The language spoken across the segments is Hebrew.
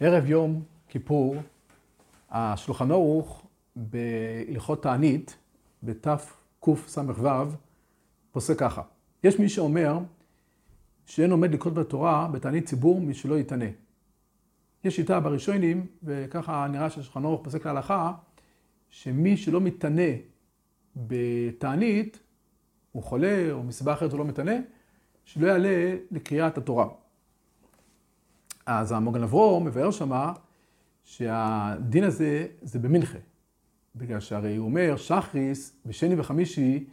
ערב יום כיפור, השולחן ערוך בהלכות תענית, בתקס"ו, פוסק ככה. יש מי שאומר שאין עומד לקרות בתורה בתענית ציבור מי שלא יתענה. יש שיטה בראשונים, וככה נראה שהשולחן ערוך פוסק להלכה, שמי שלא מתענה בתענית, הוא חולה או מסיבה אחרת הוא לא מתענה, שלא יעלה לקריאת התורה. אז המוגן אברום מבאר שמה שהדין הזה זה במנחה. בגלל שהרי הוא אומר, שחריס ושני וחמישי,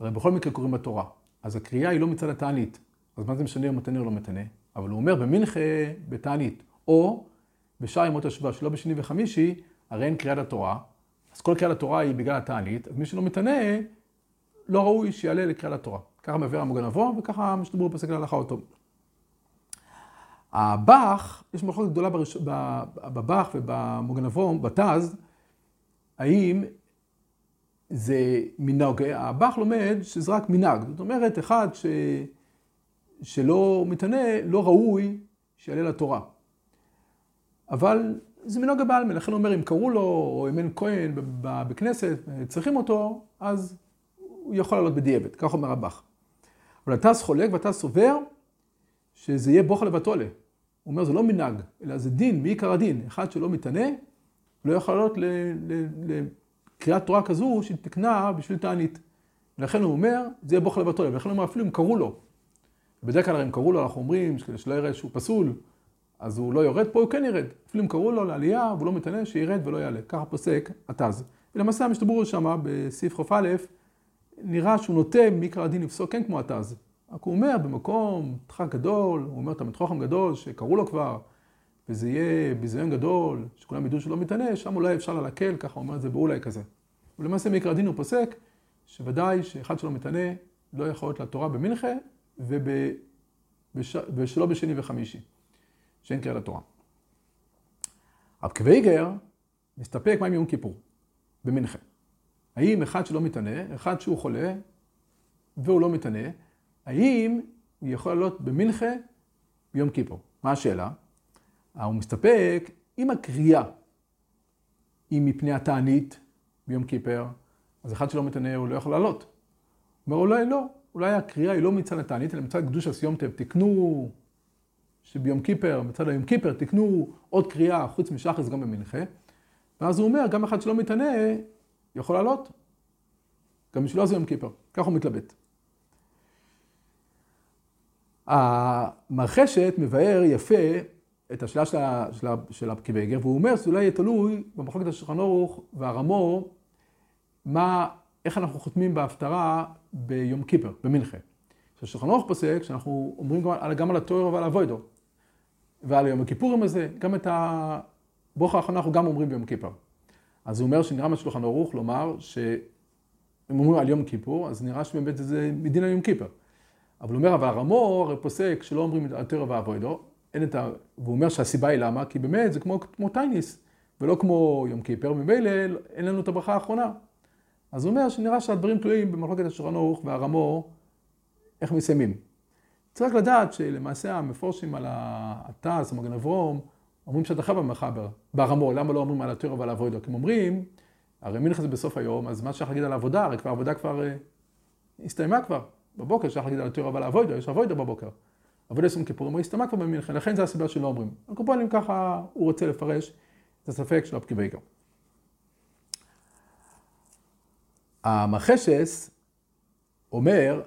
הרי בכל מקרה קוראים בתורה. אז הקריאה היא לא מצד התענית. אז מה זה משנה אם מתנה או לא מתנה? אבל הוא אומר במנחה בתענית, או בשאר ימות השבוע שלא בשני וחמישי, הרי אין קריאת התורה. אז כל קריאת התורה היא בגלל התענית, אז מי שלא מתנה, לא ראוי שיעלה לקריאת התורה. ככה מבאר המוגן אברום, וככה משתבר פסק להלכה אותו. הבח, יש מחלוקת גדולה בראש... ובמוגן אברום, בתז, האם זה מנהג, הבח לומד שזה רק מנהג. זאת אומרת, אחד ש... שלא מתענה, לא ראוי שיעלה לתורה. אבל זה מנהג הבעלמה, לכן הוא אומר, אם קראו לו, או אם אין כהן בכנסת, צריכים אותו, אז הוא יכול לעלות בדיעבד, כך אומר הבח. אבל הטס חולק והטס סובר שזה יהיה בוכה לבטולה. הוא אומר, זה לא מנהג, אלא זה דין, מעיקר הדין. אחד שלא מתענה, לא יכול לעלות לקריאת תורה כזו שתקנה בשביל תענית. ולכן הוא אומר, זה יהיה בוכה לבטולה. ולכן הוא אומר, אפילו אם קראו לו. בדרך כלל אם קראו לו, אנחנו אומרים, שלא יראה שהוא פסול, אז הוא לא יורד, פה הוא כן ירד. אפילו אם קראו לו לעלייה, והוא לא מתענה, שירד ולא יעלה. ככה פוסק התז. ולמעשה המשתברו שם, בסעיף כ"א, נראה שהוא נוטה מעיקר הדין לפסוק כן כמו התז. רק הוא אומר, במקום דחק גדול, הוא אומר תלמיד חכם גדול, שקראו לו כבר, וזה יהיה ביזיון גדול, שכולם ידעו שלא מתענה, שם אולי אפשר להקל, ככה הוא אומר את זה באולי כזה. ולמעשה מעיקר הדין הוא פוסק, שוודאי שאחד שלא מתענה, לא יכול להיות לתורה במנחה. ושלא בשני וחמישי, שאין קריאה לתורה. רב קוויגר מסתפק מה עם יום כיפור, במנחה. האם אחד שלא מתענה, אחד שהוא חולה, והוא לא מתענה, האם הוא יכול לעלות במנחה ביום כיפור? מה השאלה? הוא מסתפק אם הקריאה היא מפני התענית ביום כיפר, אז אחד שלא מתענה הוא לא יכול לעלות. הוא אומר אולי לא, אולי הקריאה היא לא מצד התענית, אלא מצד קדוש הסיומטב. תקנו שביום כיפר, מצד היום כיפר, תקנו עוד קריאה חוץ משחס גם במנחה. ואז הוא אומר, גם אחד שלא מתענה יכול לעלות. גם בשבילו זה יום כיפר. ככה הוא מתלבט. המרחשת מבאר יפה את השאלה של, של, של הפקיבגר, והוא אומר שזה אולי יהיה תלוי במחלקת השולחן ערוך והרמו, מה, איך אנחנו חותמים בהפטרה ביום כיפר, במנחה. השולחן ערוך פוסק שאנחנו אומרים גם, גם על התואר ועל הווידו, ועל יום הכיפורים הזה, גם את הברוך האחרונה אנחנו גם אומרים ביום כיפר. אז הוא אומר שנראה מהשולחן ערוך לומר שאם אומרים על יום כיפור, אז נראה שבאמת זה מדין על יום כיפר. אבל אומר, אבל הרמו הרי פוסק שלא אומרים תרא ואבוידו, אין את ה... והוא אומר שהסיבה היא למה? כי באמת זה כמו, כמו טייניס, ולא כמו יום כיפר, ממילא אין לנו את הברכה האחרונה. אז הוא אומר שנראה שהדברים תלויים במחלוקת השולחן ערוך והרמו, איך מסיימים. צריך לדעת שלמעשה המפורשים על התעש, המגן אברום, אומרים שאתה חייב במחבר, ברמו, למה לא אומרים על התרא ועל אבוידו? כי הם אומרים, הרי מנחה זה בסוף היום, אז מה שייך להגיד על העבודה, הרי כבר העבודה כבר אה, הסתיימה כבר. בבוקר שייך להגיד על התיאור אבל אבוידו, יש אבוידו בבוקר. אבוידו יום כיפורים, הוא הסתמק כבר במנחה, לכן זה הסיבה שלא אומרים. הקופונים ככה הוא רוצה לפרש את הספק של הפקיבי גר. המחשס אומר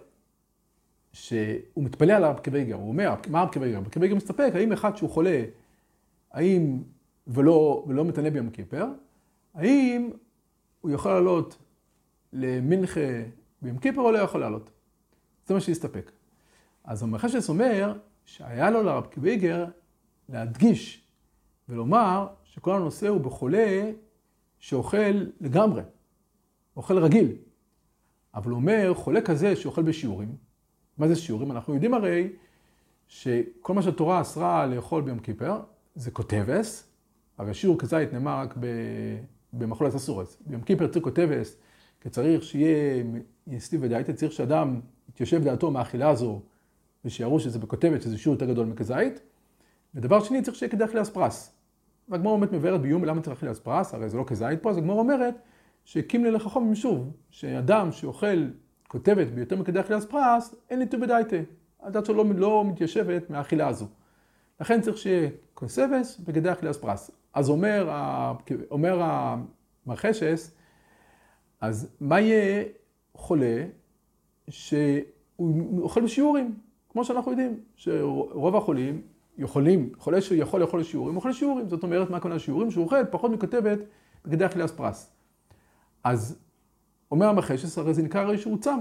שהוא מתפלא על הפקיבי גר, הוא אומר, מה הפקיבי גר? הפקיבי גר מסתפק, האם אחד שהוא חולה, האם ולא, ולא מתענה ביום כיפר, האם הוא יכול לעלות למנחה ביום כיפר או לא יכול לעלות? זה מה שהסתפק. אז המחשש אומר שהיה לו לרב קיבייגר להדגיש ולומר שכל הנושא הוא בחולה שאוכל לגמרי, אוכל רגיל. אבל הוא אומר, חולה כזה שאוכל בשיעורים, מה זה שיעורים? אנחנו יודעים הרי שכל מה שהתורה אסרה לאכול ביום כיפר זה כותבס, הרי שיעור כזית נאמר רק במחולת אסורס. ביום כיפר צריך כותבס, כי צריך שיהיה יסטיב ודייתא, צריך שאדם יתיישב דעתו מהאכילה הזו, ושיראו שזה בכותבת, שזה שיעור יותר גדול מכזית. ודבר שני, צריך שיהיה כדרך לאספרס. והגמור אומרת מבארת ביום למה צריך אכילת פרס, הרי זה לא כזית פה, אז הגמור אומרת שהקים ללך חום שוב, שאדם שאוכל כותבת ביותר מכדי אכילת פרס, אין לי ט"ו בדייטה. הדת שלו לא מתיישבת מהאכילה הזו. לכן צריך שיהיה קונסבס וכדי אכילת פרס. אז אומר, אומר המרחשס, אז מה יהיה חולה שהוא אוכל בשיעורים, כמו שאנחנו יודעים, שרוב החולים יכולים, חולה שיכול לאכול שיעורים, אוכל שיעורים. זאת אומרת, מה הכוונה שיעורים? שהוא אוכל פחות מכותבת בגדי אכילת פרס. אז אומר המחשס, הרי זה נקרא הרי שהוא צם.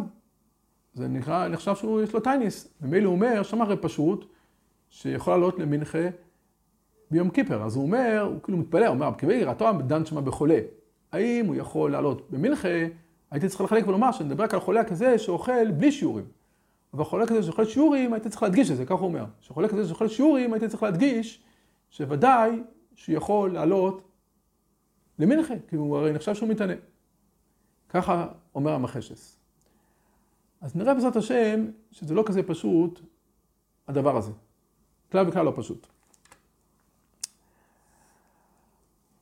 זה נקרא, נחשב שהוא, יש לו טייניס. ומילא הוא אומר, שם הרי פשוט, שיכול לעלות למנחה ביום כיפר. אז הוא אומר, הוא כאילו מתפלא, הוא אומר, כבאי ראתו דן שמה בחולה. האם הוא יכול לעלות במנחה? הייתי צריך לחלק ולומר שאני מדבר רק על חולה כזה שאוכל בלי שיעורים. אבל חולה כזה שאוכל שיעורים, הייתי צריך להדגיש את זה, ככה הוא אומר. שחולה כזה שאוכל שיעורים, הייתי צריך להדגיש שוודאי שהוא יכול לעלות למנחה, כי הוא הרי נחשב שהוא מתענה. ככה אומר המחשס. אז נראה בעזרת השם שזה לא כזה פשוט, הדבר הזה. כלל וכלל לא פשוט.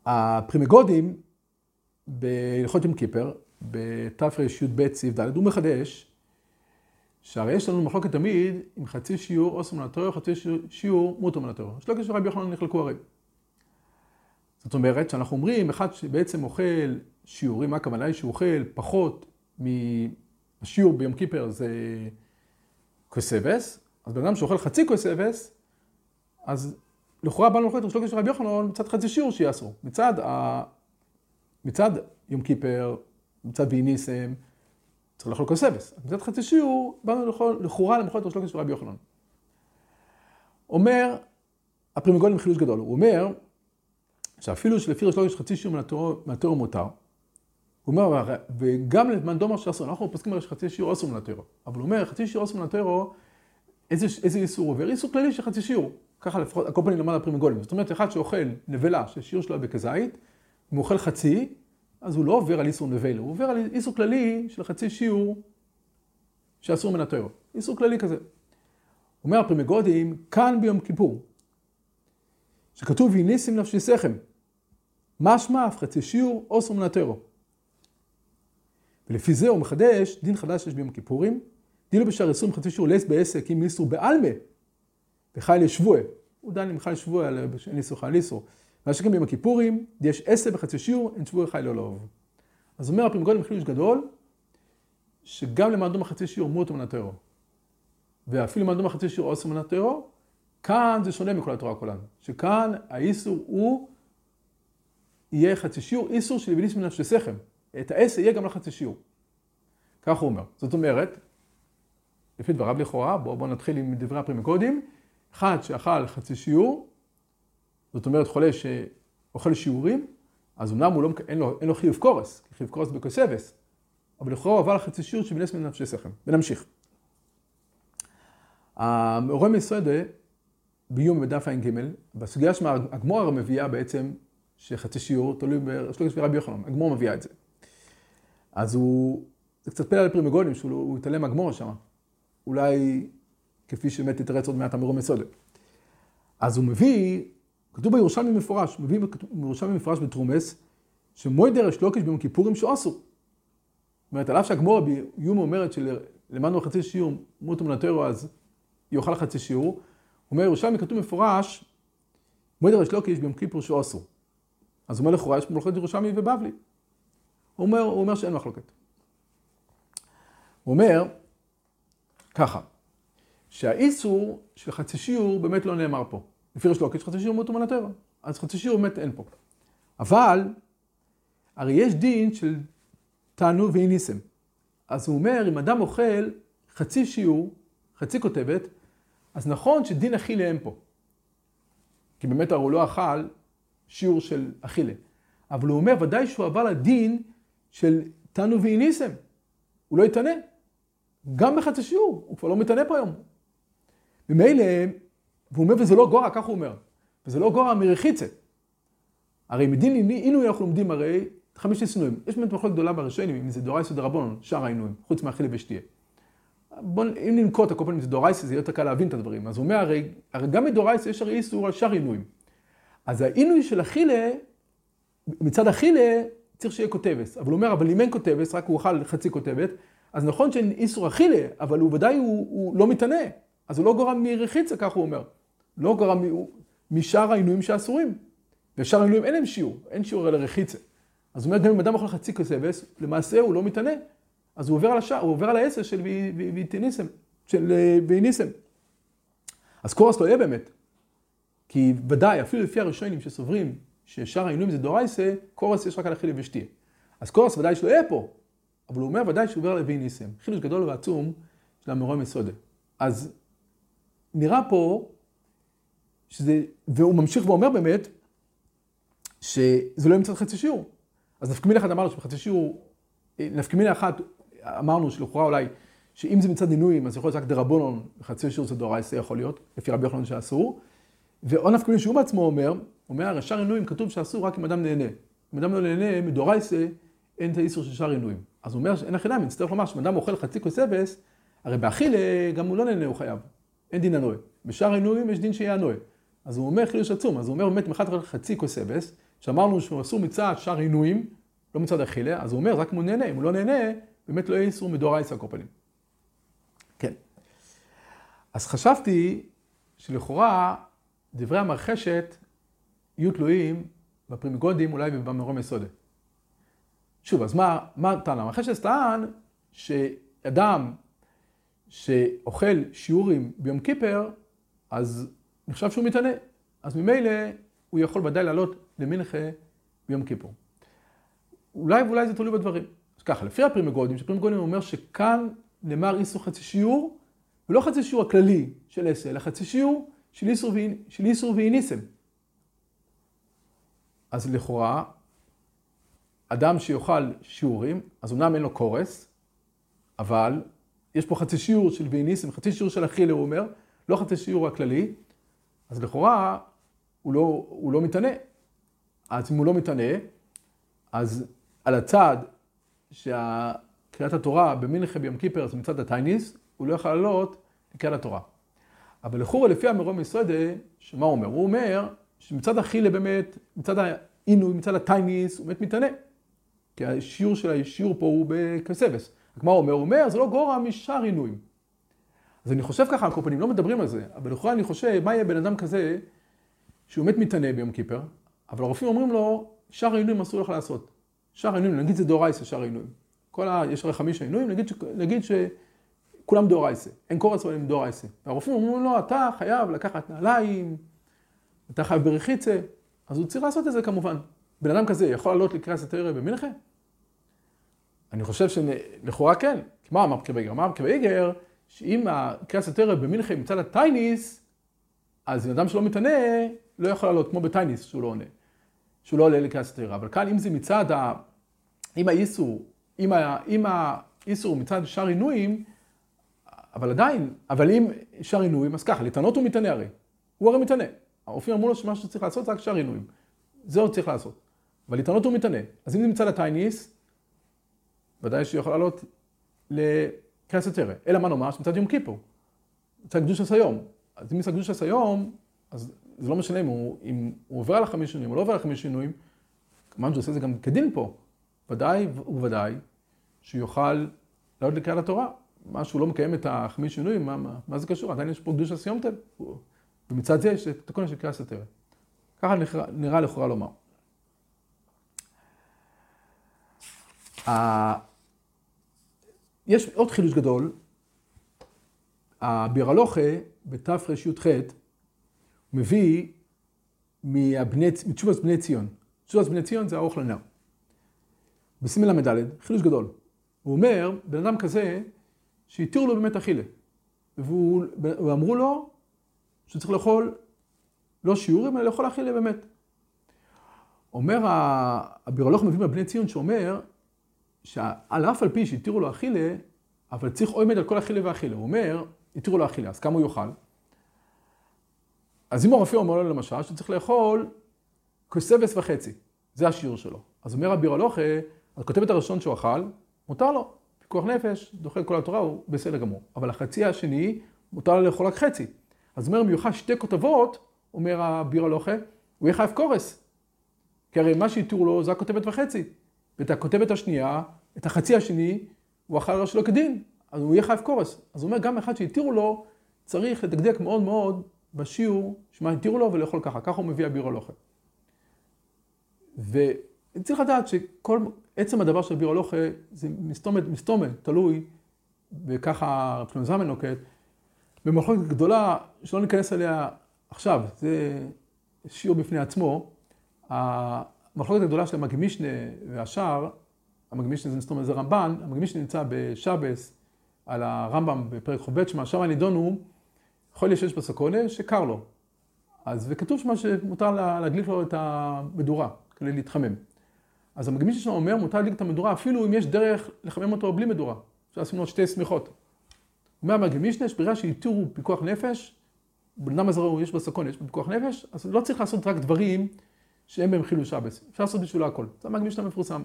הפרי מגדים בהלכות יום כיפור, בתרי"ב סעיף ד', הוא מחדש שהרי יש לנו מחלוקת תמיד עם חצי שיעור אסור מן התורה, חצי שיעור מותר מן התורה. ריש לקיש ורבי יוחנן נחלקו הרי. זאת אומרת שאנחנו אומרים, אחד שבעצם אוכל שיעורים, מה הכוונה היא שהוא אוכל פחות מהשיעור ביום כיפור זה כוסבס, אז בן אדם שאוכל חצי כוסבס, אז לכאורה באנו לאכול את ראש של רבי יוחנן מצד חצי שיעור שיהיה אסור. מצד, ה... מצד יום כיפר, מצד ואיניסם, צריך לאכול כוסבס. מצד חצי שיעור, באנו לאכול, לכאורה למחול את ראש של רבי יוחנן. אומר הפרימגול עם חילוש גדול, הוא אומר שאפילו שלפי ראש לוקש חצי שיעור מהתיאור מותר, הוא אומר, וגם למאן דומר שאסור, אנחנו פוסקים הרי שחצי שיעור אסור מן הטרו, אבל הוא אומר, חצי שיעור אסור מן הטרו, איזה, איזה איסור עובר? איסור כללי של חצי שיעור. ככה לפחות, על כל פנים למד הפרי מגדים. זאת אומרת, אחד שאוכל נבלה, שהשיעור שלו בכזית, אם הוא אוכל חצי, אז הוא לא עובר על איסור נבלה, הוא עובר על איסור כללי של חצי שיעור שאסור מן התורה. איסור כללי כזה. אומר הפרי מגדים, כאן ביום כיפור, שכתוב, ועיניתם נפשותיכם, משמע אף חצי שיעור אסור מן התורה. ולפי זה הוא מחדש דין חדש שיש ביום הכיפורים, דין בשער עשרים חצי שיעור לס בעסק עם איסור בעלמה, וחייל ישבוה. הוא דן עם חייל שבועה על איסור חייל איסור. מה שכן ביום הכיפורים, יש עשר בחצי שיעור, אין שבוע חייל לא לאהוב. אז אומר הפעמים קודם חידוש גדול, שגם למען דומה חצי שיעור מות מן הטרור. ואפילו למען דומה חצי שיעור עושה מן הטרור, כאן זה שונה מכל התורה כולנו. שכאן האיסור הוא, יהיה חצי שיעור, איסור של יביניס מן שכם. את העשר יהיה גם לחצי שיעור. כך הוא אומר. זאת אומרת, לפי דבריו לכאורה, בואו בוא נתחיל עם דברי הפרימקודים. אחד שאכל חצי שיעור, זאת אומרת חולה שאוכל שיעורים, אז אמנם לא, אין, לו, אין לו חיוב קורס, חיוב קורס בקוסבס, אבל לכאורה הוא עבר לחצי שיעור שבנס מן נפשי שכם. ונמשיך. המורה מסודה, ביום בדף ע"ג, בסוגיה שהגמור הרי מביאה בעצם שחצי שיעור תלוי בשלושת רבי יוחנן, הגמור מביאה את זה. אז הוא, זה קצת פלא על פרימגונים שהוא התעלם מהגמור שם. אולי כפי שבאמת תתרץ עוד מעט המרום מסודה. אז הוא מביא, כתוב בירושלמי מפורש, הוא מביא בירושלמי מפורש בתרומס, שמוידר השלוקש ביום כיפורים שאסו. זאת אומרת, על אף שהגמור ביום אומרת שלמדנו חצי שיעור מותו מנטרו, אז יאכל חצי שיעור, אומר, ירושלמי כתוב מפורש, מוידר השלוקש ביום כיפור שאסו. אז הוא אומר לכאורה, יש מלוכות ירושלמי ובבלי. הוא אומר, הוא אומר שאין מחלוקת. הוא אומר, ככה, שהאיסור של חצי שיעור באמת לא נאמר פה. לפי ראש לוקש חצי שיעור מותו מן הטבע. אז חצי שיעור באמת אין פה. אבל, הרי יש דין של תענו ואי ניסם. אז הוא אומר, אם אדם אוכל חצי שיעור, חצי כותבת, אז נכון שדין אכילה אין פה. כי באמת הרי הוא לא אכל שיעור של אכילה. אבל הוא אומר, ודאי שהוא עבר לדין של תנו ואי ניסם. הוא לא יתענה. גם בחצי שיעור, הוא כבר לא מתענה פה היום. ממילא, והוא אומר, וזה לא גורע, כך הוא אומר, וזה לא גורע מרחיצה. הרי מדין עינוי אנחנו לומדים הרי חמישה סינויים. יש באמת מחלוקת גדולה בראשונים, אם זה דורייסא דרבנון, שאר העינויים, חוץ מאכילה ושתייה. בוא, אם ננקוט, הכל פעם זה דורייסא, זה יהיה יותר קל להבין את הדברים. אז הוא אומר, הרי, הרי גם מדורייסא יש הרי איסור על שאר עינויים. אז העינוי של אכילה, מצד אכילה צריך שיהיה כותבס. אבל הוא אומר, אבל אם אין כותבס, רק הוא אכל חצי כותבת, אז נכון שאין איסור אכילה, אבל הוא ודאי הוא, הוא לא מתענה. אז הוא לא גורם מרחיצה, כך הוא אומר. לא גורם משאר העינויים שאסורים. ושאר העינויים אין להם שיעור, אין שיעור על הרחיצה. אז הוא אומר, גם אם אדם אוכל חצי כוסבס, למעשה הוא לא מתענה. אז הוא עובר על השער, הוא עובר על העשר של ויטיניסם, של אה, ויניסם. אז קורס לא יהיה באמת. כי ודאי, אפילו לפי הראשונים שסוברים ששאר העינויים זה דורייסה, קורס יש רק על אכילה ושתייה. אז קורס ודאי שלא יהיה פה, אבל הוא אומר ודאי שהוא עובר על ויניסם. חידוש גדול ועצום של המרום מסודה. אז נראה פה שזה, והוא ממשיך ואומר באמת, שזה לא ימצא חצי שיעור. אז נפקמינה אחת אמרנו שבחצי שיעור, נפקמינה אחת אמרנו שלכאורה אולי, שאם זה מצד עינויים, אז יכול להיות רק דרבונון, חצי שיעור זה דורייסה יכול להיות, לפי רבי יוחנן שאסור. ועוד נפקמינה שהוא בעצמו אומר, אומר, שער עינויים כתוב שאסור רק אם אדם נהנה. אם אדם לא נהנה, מדורייסה, אין את האיסור של שער עינויים. אז הוא אומר, אין הכי נמי, נצטרך לומר, שאם אדם אוכל חצי כוסבס, הרי באכילה גם הוא לא נהנה, הוא חייב. אין דין הנועה. בשער עינויים יש דין שיהיה הנועה. אז הוא אומר חידוש עצום, אז הוא אומר באמת מחד חצי כוסבס, שאמרנו שהוא אסור מצד שער עינויים, לא מצד אכילה, אז הוא אומר, רק אם הוא נהנה, אם הוא לא נהנה, באמת לא יהיה איסור מדורייסה כל פנים. כן. אז חשבתי שלכאורה דברי המרחשת יהיו תלויים בפרי מגדים אולי ובמרומי שדה. שוב, אז מה, מה טען? המרחשת טען שאדם שאוכל שיעורים ביום כיפור, אז נחשב שהוא מתענה. אז ממילא הוא יכול ודאי לעלות למנחה ביום כיפור. אולי ואולי זה תלוי בדברים. אז ככה, לפי הפרי מגדים, שפרי מגדים אומר שכאן נאמר איסור חצי שיעור, ולא חצי שיעור הכללי של עשר, אלא חצי שיעור של איסור, של איסור ואיניסם. אז לכאורה, אדם שיאכל שיעורים, אז אמנם אין לו קורס, אבל יש פה חצי שיעור של ואיניסם, חצי שיעור של אכילה, הוא אומר, לא חצי שיעור הכללי, אז לכאורה הוא לא, הוא לא מתענה. אז אם הוא לא מתענה, אז על הצד שקריאת התורה במינכה ביום כיפר זה מצד הטייניס, הוא לא יכול לעלות לקריאת התורה. אבל לכאורה לפי המרום מסודה, שמה הוא אומר? הוא אומר שמצד החילה באמת, מצד העינוי, מצד הטייניס, הוא באמת מתענה. כי השיעור של השיעור פה הוא בכסבס. רק מה הוא אומר? הוא אומר, זה לא גורע משאר עינויים. אז אני חושב ככה, על כל פנים, לא מדברים על זה, אבל לכאורה אני חושב, מה יהיה בן אדם כזה, שהוא באמת מתענה ביום כיפר, אבל הרופאים אומרים לו, שאר העינויים אסור לך לעשות. שאר העינויים, נגיד זה דאורייסה, שאר העינויים. כל ה... יש הרי חמישה עינויים, נגיד, ש... נגיד שכולם דאורייסה. אין קורס אבל הם דאורייסה. והרופאים אומרים לו, אתה חייב לקחת נעליים, אתה חייב ברחיצה, אז הוא צריך לעשות את זה כמובן. בן אדם כזה יכול לעלות לקראת סטריה במנחה? אני חושב שלכאורה כן. מה אמר פקבייגר? אמר פקבייגר, שאם הקריאת סטריה במנחה מצד הטייניס, אז אדם שלא מתענה, לא יכול לעלות, כמו בטייניס שהוא לא עונה. שהוא לא עולה לקריאת סטריה. אבל כאן אם זה מצד ה... אם האיסור, אם, ה... אם האיסור מצד שאר עינויים, אבל עדיין, אבל אם שאר עינויים, אז ככה, לטענות הוא מתענה הרי. הוא הרי מתענה. הרופאים אמרו לו שמה שצריך לעשות זה רק שאר עינויים. זה עוד צריך לעשות. אבל לטענות הוא מתענה. אז אם זה מצד הטייניס, ודאי שהוא יכול לעלות לקריאת סטריה. אלא מה נאמר? שמצד יום כיפור. מצד קדוש הסיום. אז אם מצד קדוש הסיום, אז זה לא משנה אם הוא, אם הוא עובר על החמש שינויים או לא עובר על החמש שינויים, כמובן שהוא עושה את זה גם כדין פה. ודאי וודאי שהוא יוכל לעלות לקריאת התורה. מה שהוא לא מקיים את החמש שינויים, מה, מה, מה זה קשור? עדיין יש פה קדוש הסיומתל. ומצד זה יש את התיקון של קריאת סתרת. ככה נראה, נראה לכאורה לומר. יש עוד חידוש גדול, הבירלוכה בתרי"ח מביא מתשובת בני ציון. תשובת בני ציון זה האוכל לנר. בסימן ל"ד, חידוש גדול. הוא אומר, בן אדם כזה, שהתירו לו באמת אכילה. ואמרו לו שצריך לאכול לא שיעורים, אלא לאכול אכילה באמת. אומר הבירולוג מביא מבני ציון שאומר שעל אף על פי שהתירו לו אכילה, אבל צריך עומד על כל אכילה ואכילה. הוא אומר, התירו לו אכילה, אז כמה הוא יאכל? אז אם הרופא אומר לו למשל שצריך לאכול כסבס וחצי, זה השיעור שלו. אז אומר רבי רלוכה, הכותבת הראשון שהוא אכל, מותר לו, פיקוח נפש, דוחה את כל התורה, הוא בסדר גמור. אבל החצי השני, מותר לו לאכול רק חצי. אז אומר, מיוחד שתי כותבות, אומר רבי רלוכה, הוא יהיה חייב קורס. כי הרי מה שהתירו לו זה הכותבת וחצי. ואת הכותבת השנייה, את החצי השני, הוא אכל שלא כדין, אז הוא יהיה חייב קורס. אז הוא אומר, גם אחד שהתירו לו, צריך לדקדק מאוד מאוד בשיעור, שמה התירו לו ולאכול ככה. ככה הוא מביא אביר הלוכה. וצריך לדעת שכל, עצם הדבר של אביר הלוכה זה מסתומת, מסתומת, תלוי, וככה רב זמן נוקט, במחלוקת גדולה, שלא ניכנס אליה עכשיו, זה שיעור בפני עצמו, המחלוקת הגדולה של המגמישנה והשאר, המגמישנה זה מסתום זה רמב"ן, המגמישנה נמצא בשבס על הרמב"ם בפרק חובט שמה, שם נידונו חולי שיש בסקונה שקר לו. אז וכתוב שמה שמותר להדליק לו את המדורה כדי להתחמם. אז המגמישנה שם אומר מותר להדליק את המדורה אפילו אם יש דרך לחמם אותו בלי מדורה. אפשר לשים לו שתי שמיכות. אומר המגמישנה, יש ברירה שהתירו פיקוח נפש, בן אדם הזה יש בסקונה, יש פיקוח נפש, אז לא צריך לעשות רק דברים שאין בהם חילול שבס. אפשר לעשות בשבילו הכל. זה המגמיש המפורסם.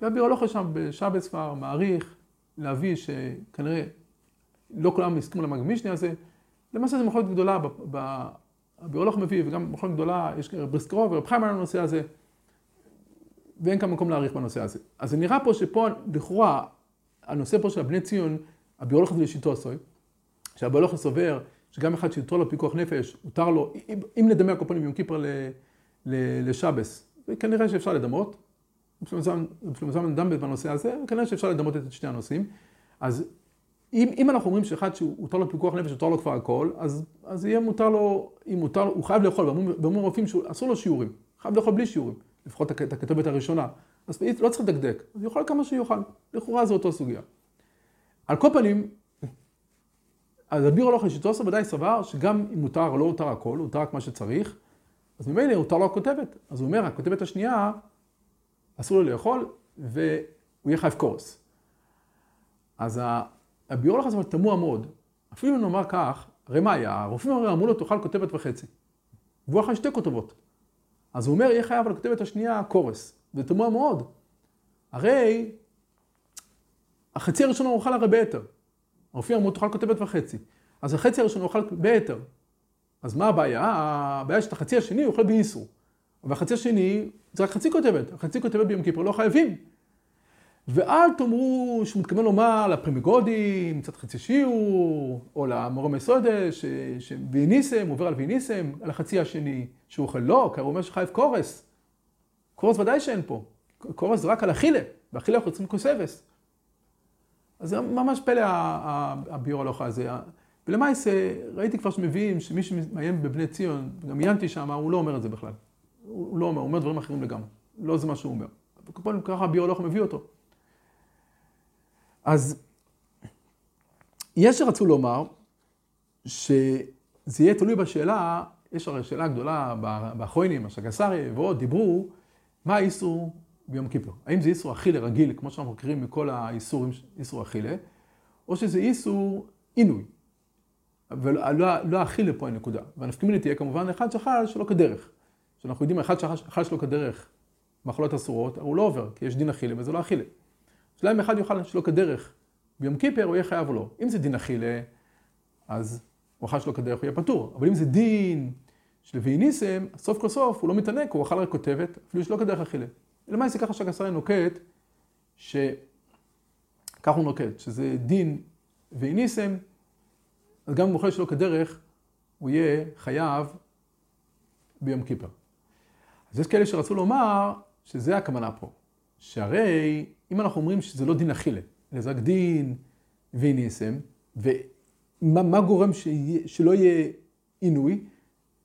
והביר הלוך שם בשבס כבר מעריך להביא שכנראה לא כולם הסכימו למגמישני הזה. למעשה זו מחלוקת גדולה, הביר הלוך מביא, וגם מחלוקת גדולה, יש בריסקרוב ורב חיים על הנושא הזה, ואין כאן מקום להעריך בנושא הזה. אז זה נראה פה שפה, לכאורה, הנושא פה של הבני ציון, הביר הלוך זה לשיטו עשוי, שהביר הלוך סובר שגם אחד שיותר לו פיקוח נפש, מותר לו, אם נדמה הקופונים יום כיפר לשבס. וכנראה שאפשר לדמות. שלמה דן בנושא הזה, וכנראה שאפשר לדמות את שני הנושאים. אז אם, אם אנחנו אומרים שאחד שהותר לו פיקוח נפש, הותר לו כבר הכל, אז, אז יהיה מותר לו, אם מותר לו, הוא חייב לאכול, ואומרים רופאים שאסור לו שיעורים, חייב לאכול בלי שיעורים, לפחות את הכתובת הראשונה. אז לא צריך לדקדק, אז יאכל כמה שיוכל, לכאורה זו אותו סוגיה. על כל פנים, אז הבירו לא חשבתו ודאי סבר שגם אם מותר או לא הותר הכל, הותר רק מה שצריך, אז ממילא הותר לו הכותבת. אז הוא אומר, הכותבת השנייה, אסור לו לאכול, והוא יהיה חייב קורס. אז הביולוג הזה תמוה מאוד. אפילו נאמר כך, הרי מה היה? הרופאים הרי אמרו לו, תאכל כותבת וחצי. והוא אכל שתי כותבות. אז הוא אומר, יהיה חייב על הכותבת השנייה קורס. זה תמוה מאוד. הרי החצי הראשון הוא אוכל הרי ביתר. הרופאים אמרו, תאכל כותבת וחצי. אז החצי הראשון הוא אוכל ביתר. אז מה הבעיה? הבעיה שאת החצי השני הוא אוכל באיסור. והחצי השני זה רק חצי כותבת. החצי כותבת ביום כיפור לא חייבים. ואל תאמרו שהוא מתכוון לומר לפרימיגודים, קצת חצי שיעור, או למורם מסודה, שוויניסם, עובר על ויניסם, על החצי השני, שהוא אוכל לא, כי הוא אומר שחייב קורס. קורס ודאי שאין פה. קורס זה רק על אכילה, ואכילה אנחנו צריכים כוסבס. אז זה ממש פלא הביור הלוכה הזה. ולמעשה, ראיתי כבר שמביאים שמי שמאיים בבני ציון, גם עיינתי שם, הוא לא אומר את זה בכלל. הוא לא אומר, הוא אומר דברים אחרים לגמרי. לא זה מה שהוא אומר. וכפועל ככה הביולוג מביא אותו. אז יש שרצו לומר שזה יהיה תלוי בשאלה, יש הרי שאלה גדולה באחרונים, השגסרי ועוד, דיברו מה האיסור ביום כיפור. האם זה איסור אכילה רגיל, כמו שאנחנו מכירים מכל האיסורים, איסור אכילה, או שזה איסור עינוי. ולא לא אכילה פה הנקודה. והנפקמילי תהיה כמובן אחד שאכל שלא כדרך. שאנחנו יודעים, אחד שאכל שלא כדרך מחלות אסורות, הוא לא עובר, כי יש דין אכילה וזה לא אכילה. השאלה אם אחד יאכל שלא כדרך ביום כיפר, הוא יהיה חייב או לא. אם זה דין אכילה, אז הוא אכל שלא כדרך, הוא יהיה פטור. אבל אם זה דין של ואיניסם, סוף כל סוף הוא לא מתענק, הוא אכל רק כותבת, אפילו שלא כדרך אכילה. למעשה ככה שהגסרי נוקט, שכך הוא נוקט, שזה דין ואיניסם, אז גם אם הוא אוכל שלא כדרך, הוא יהיה חייב ביום כיפר. אז יש כאלה שרצו לומר שזה הכוונה פה. שהרי אם אנחנו אומרים שזה לא דין אכילה, אלא זה רק דין ואיניסם, ומה גורם שיה, שלא יהיה עינוי?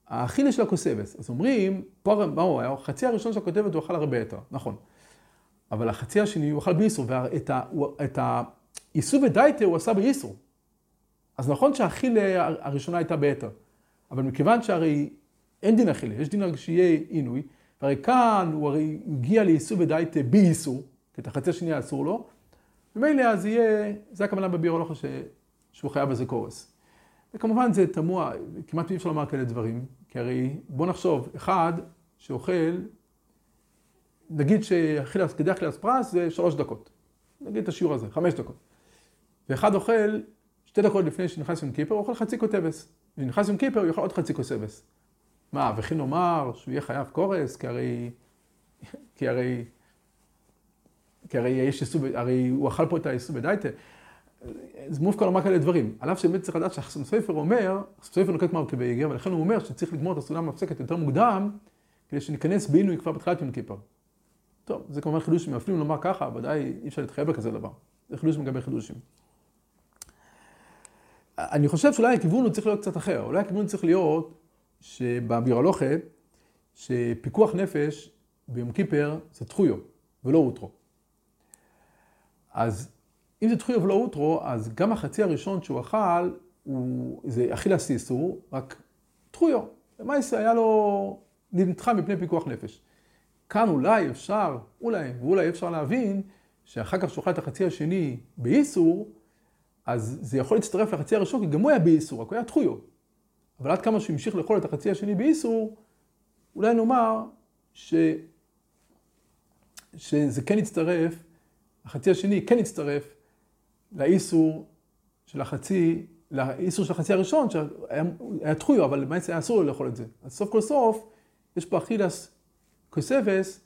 האכילה של הכוסבס. אז אומרים, פה מה הוא היה? החצי הראשון של הכותבת הוא אכל הרבה יותר, נכון. אבל החצי השני הוא אכל באיסור, ואת האיסור ודייטה הוא עשה באיסור. אז נכון שהאכילה הראשונה הייתה ביתר, אבל מכיוון שהרי אין דין אכילה, יש דין שיהיה עינוי, והרי כאן הוא הרי הגיע לאיסור ודייטה באיסור, כי את החצי השני אסור לו, ומילא אז יהיה, זה הכוונה בביולוגיה שהוא חייב בזה קורס. וכמובן זה תמוה, כמעט אי אפשר לומר כאלה דברים, כי הרי בוא נחשוב, אחד שאוכל, נגיד שכדי אכילת פרס זה שלוש דקות, נגיד את השיעור הזה, חמש דקות, ואחד אוכל שתי דקות לפני שנכנס יום כיפר, הוא אוכל חצי כותבס, וכשנכנס יום כיפר הוא יאכל עוד חצי כוסבס. מה, וכי נאמר שהוא יהיה חייב קורס, כי הרי... כי הרי... כי הרי יש איסור, הרי הוא אכל פה את האיסור בדייטה. זה מופקע לומר כאלה דברים. על אף שבאמת צריך לדעת שהחסם ספר אומר, החסם ספר נוקט מרקי בהיגר, ולכן הוא אומר שצריך לגמור את הסעודה המפסקת יותר מוקדם, כדי שניכנס בעינוי כבר בתחילת יום כיפר. טוב, זה כמובן חידוש שמאפלים לומר ככה, ודאי אי אפשר להתחייב בכזה דבר. זה חידוש מגבי חידושים. אני חושב שאולי הכיוון הוא צריך להיות קצת אחר. אולי הכיוון צריך להיות שבבירלוכת, שפיקוח נפש ביום כיפר זה תחויו ולא אוטרו. אז אם זה תחויו ולא אוטרו, אז גם החצי הראשון שהוא אכל, הוא, זה אכילה סיסו, רק תחויו. למעשה היה לו, נדחה מפני פיקוח נפש. כאן אולי אפשר, אולי, ואולי אפשר להבין, שאחר כך שאוכל את החצי השני באיסור, אז זה יכול להצטרף לחצי הראשון, כי גם הוא היה באיסור, רק הוא היה תחויו. אבל עד כמה שהוא המשיך לאכול את החצי השני באיסור, אולי נאמר ש... שזה כן יצטרף, החצי השני כן יצטרף לאיסור של החצי, לאיסור של החצי הראשון, שהיה תחויו, אבל למעשה היה אסור לו לאכול את זה. אז סוף כל סוף, יש פה אכילס קוסבס,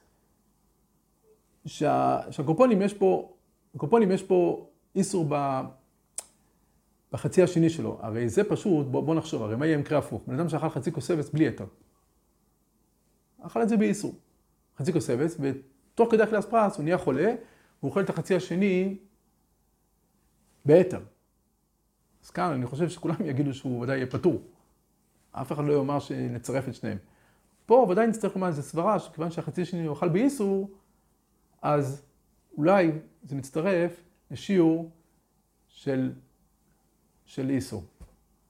שהקופונים יש פה, הקופונים יש פה איסור ב... בחצי השני שלו. הרי זה פשוט, בוא, בוא נחשוב, הרי מה יהיה מקרה הפוך? בן אדם שאכל חצי כוסבס בלי יתר. אכל את זה באיסור. חצי כוסבס, ותוך כדי אכילת פרס הוא נהיה חולה, הוא אוכל את החצי השני ביתר. אז כאן אני חושב שכולם יגידו שהוא ודאי יהיה פטור. אף אחד לא יאמר שנצרף את שניהם. פה ודאי נצטרך לומר איזה סברה, שכיוון שהחצי השני אוכל באיסור, אז אולי זה מצטרף לשיעור של, של איסור.